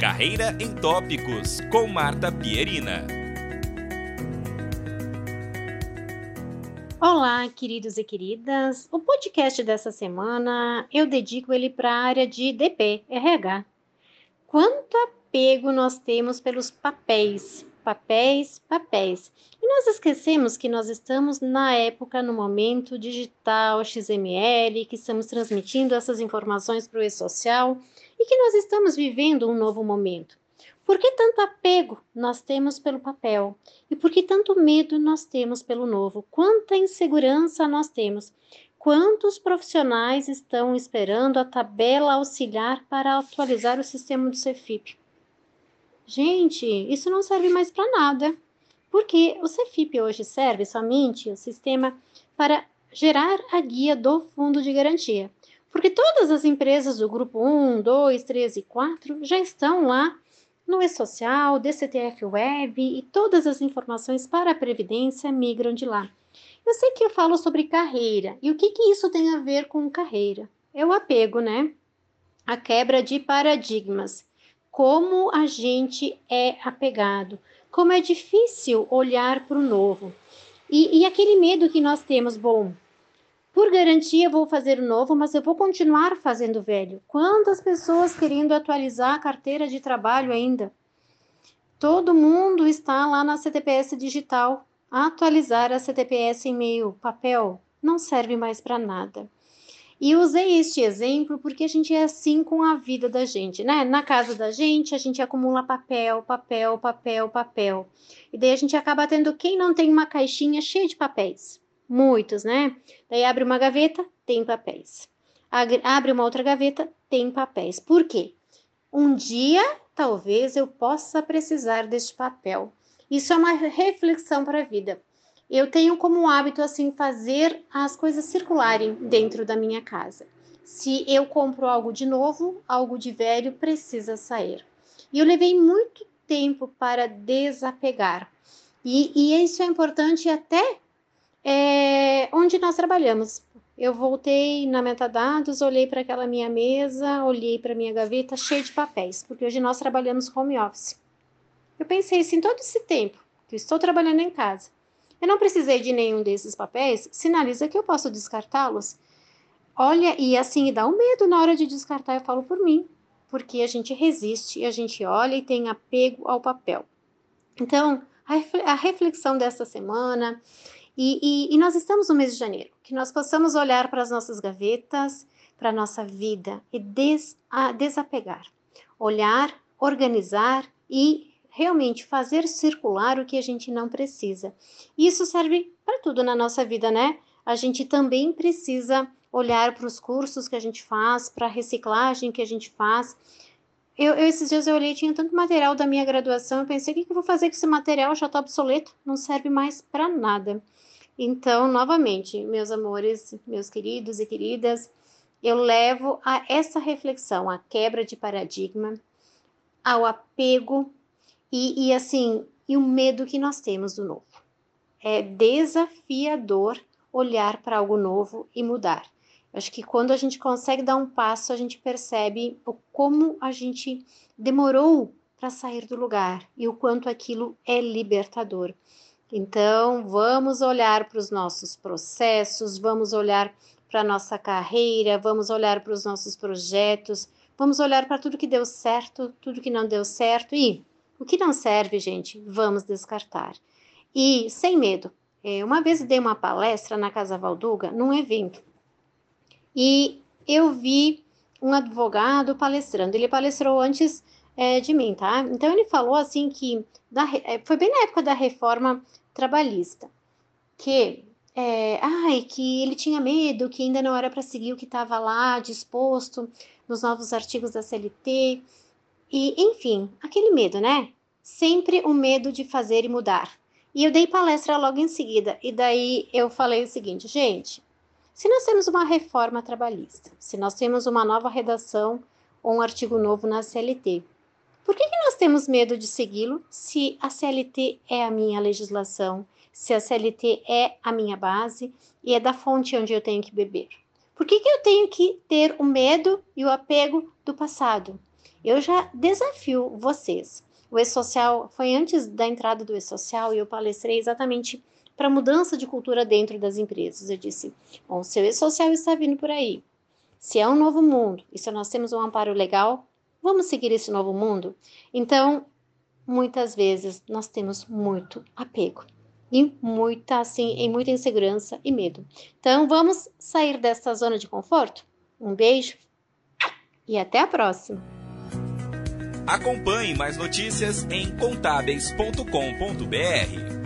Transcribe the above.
Carreira em Tópicos, com Marta Pierina. Olá, queridos e queridas. O podcast dessa semana eu dedico ele para a área de DP, RH. Quanto apego nós temos pelos papéis, papéis, papéis. E nós esquecemos que nós estamos na época, no momento digital, XML, que estamos transmitindo essas informações para o e-social e que nós estamos vivendo um novo momento. Por que tanto apego nós temos pelo papel? E por que tanto medo nós temos pelo novo? Quanta insegurança nós temos? Quantos profissionais estão esperando a tabela auxiliar para atualizar o sistema do Cefip? Gente, isso não serve mais para nada, porque o Cefip hoje serve somente o sistema para gerar a guia do fundo de garantia. Porque todas as empresas do grupo 1, 2, 3 e 4 já estão lá no E-Social, DCTF Web e todas as informações para a Previdência migram de lá. Eu sei que eu falo sobre carreira, e o que, que isso tem a ver com carreira? É o apego, né? A quebra de paradigmas. Como a gente é apegado, como é difícil olhar para o novo. E, e aquele medo que nós temos, bom, por garantia, vou fazer o novo, mas eu vou continuar fazendo velho. Quantas pessoas querendo atualizar a carteira de trabalho ainda? Todo mundo está lá na CTPS digital. Atualizar a CTPS em meio papel não serve mais para nada. E usei este exemplo porque a gente é assim com a vida da gente, né? Na casa da gente, a gente acumula papel, papel, papel, papel. E daí a gente acaba tendo quem não tem uma caixinha cheia de papéis muitos, né? Daí abre uma gaveta, tem papéis. Abre uma outra gaveta, tem papéis. Por quê? Um dia, talvez, eu possa precisar deste papel. Isso é uma reflexão para a vida. Eu tenho como hábito, assim, fazer as coisas circularem dentro da minha casa. Se eu compro algo de novo, algo de velho precisa sair. E eu levei muito tempo para desapegar. E, e isso é importante até é, onde nós trabalhamos. Eu voltei na metadados, olhei para aquela minha mesa, olhei para minha gaveta cheia de papéis, porque hoje nós trabalhamos home office. Eu pensei assim, todo esse tempo que estou trabalhando em casa, eu não precisei de nenhum desses papéis, sinaliza que eu posso descartá-los. Olha, e assim, dá um medo na hora de descartar, eu falo por mim, porque a gente resiste, a gente olha e tem apego ao papel. Então, a reflexão dessa semana e, e, e nós estamos no mês de janeiro, que nós possamos olhar para as nossas gavetas, para a nossa vida e des, a, desapegar. Olhar, organizar e realmente fazer circular o que a gente não precisa. Isso serve para tudo na nossa vida, né? A gente também precisa olhar para os cursos que a gente faz, para a reciclagem que a gente faz. Eu, eu, esses dias eu olhei, tinha tanto material da minha graduação, eu pensei, o que, que eu vou fazer com esse material? Já está obsoleto, não serve mais para nada. Então, novamente, meus amores, meus queridos e queridas, eu levo a essa reflexão, a quebra de paradigma, ao apego e, e assim, e o medo que nós temos do novo. É desafiador olhar para algo novo e mudar. Acho que quando a gente consegue dar um passo, a gente percebe o como a gente demorou para sair do lugar e o quanto aquilo é libertador. Então, vamos olhar para os nossos processos, vamos olhar para a nossa carreira, vamos olhar para os nossos projetos, vamos olhar para tudo que deu certo, tudo que não deu certo e o que não serve, gente, vamos descartar. E sem medo. É, uma vez dei uma palestra na Casa Valduga, num evento, e eu vi um advogado palestrando. Ele palestrou antes é, de mim, tá? Então ele falou assim que da, é, foi bem na época da reforma trabalhista, que é, ai, que ele tinha medo, que ainda não era para seguir o que estava lá disposto nos novos artigos da CLT, e enfim, aquele medo, né? Sempre o medo de fazer e mudar. E eu dei palestra logo em seguida, e daí eu falei o seguinte, gente, se nós temos uma reforma trabalhista, se nós temos uma nova redação ou um artigo novo na CLT, por que, que nós temos medo de segui-lo se a CLT é a minha legislação, se a CLT é a minha base e é da fonte onde eu tenho que beber? Por que, que eu tenho que ter o medo e o apego do passado? Eu já desafio vocês. O E-Social foi antes da entrada do E-Social e eu palestrei exatamente para mudança de cultura dentro das empresas. Eu disse: bom, seu E-Social está vindo por aí. Se é um novo mundo e se nós temos um amparo legal, vamos seguir esse novo mundo? Então, muitas vezes nós temos muito apego e muita assim, em muita insegurança e medo. Então, vamos sair dessa zona de conforto? Um beijo e até a próxima. Acompanhe mais notícias em contábeis.com.br.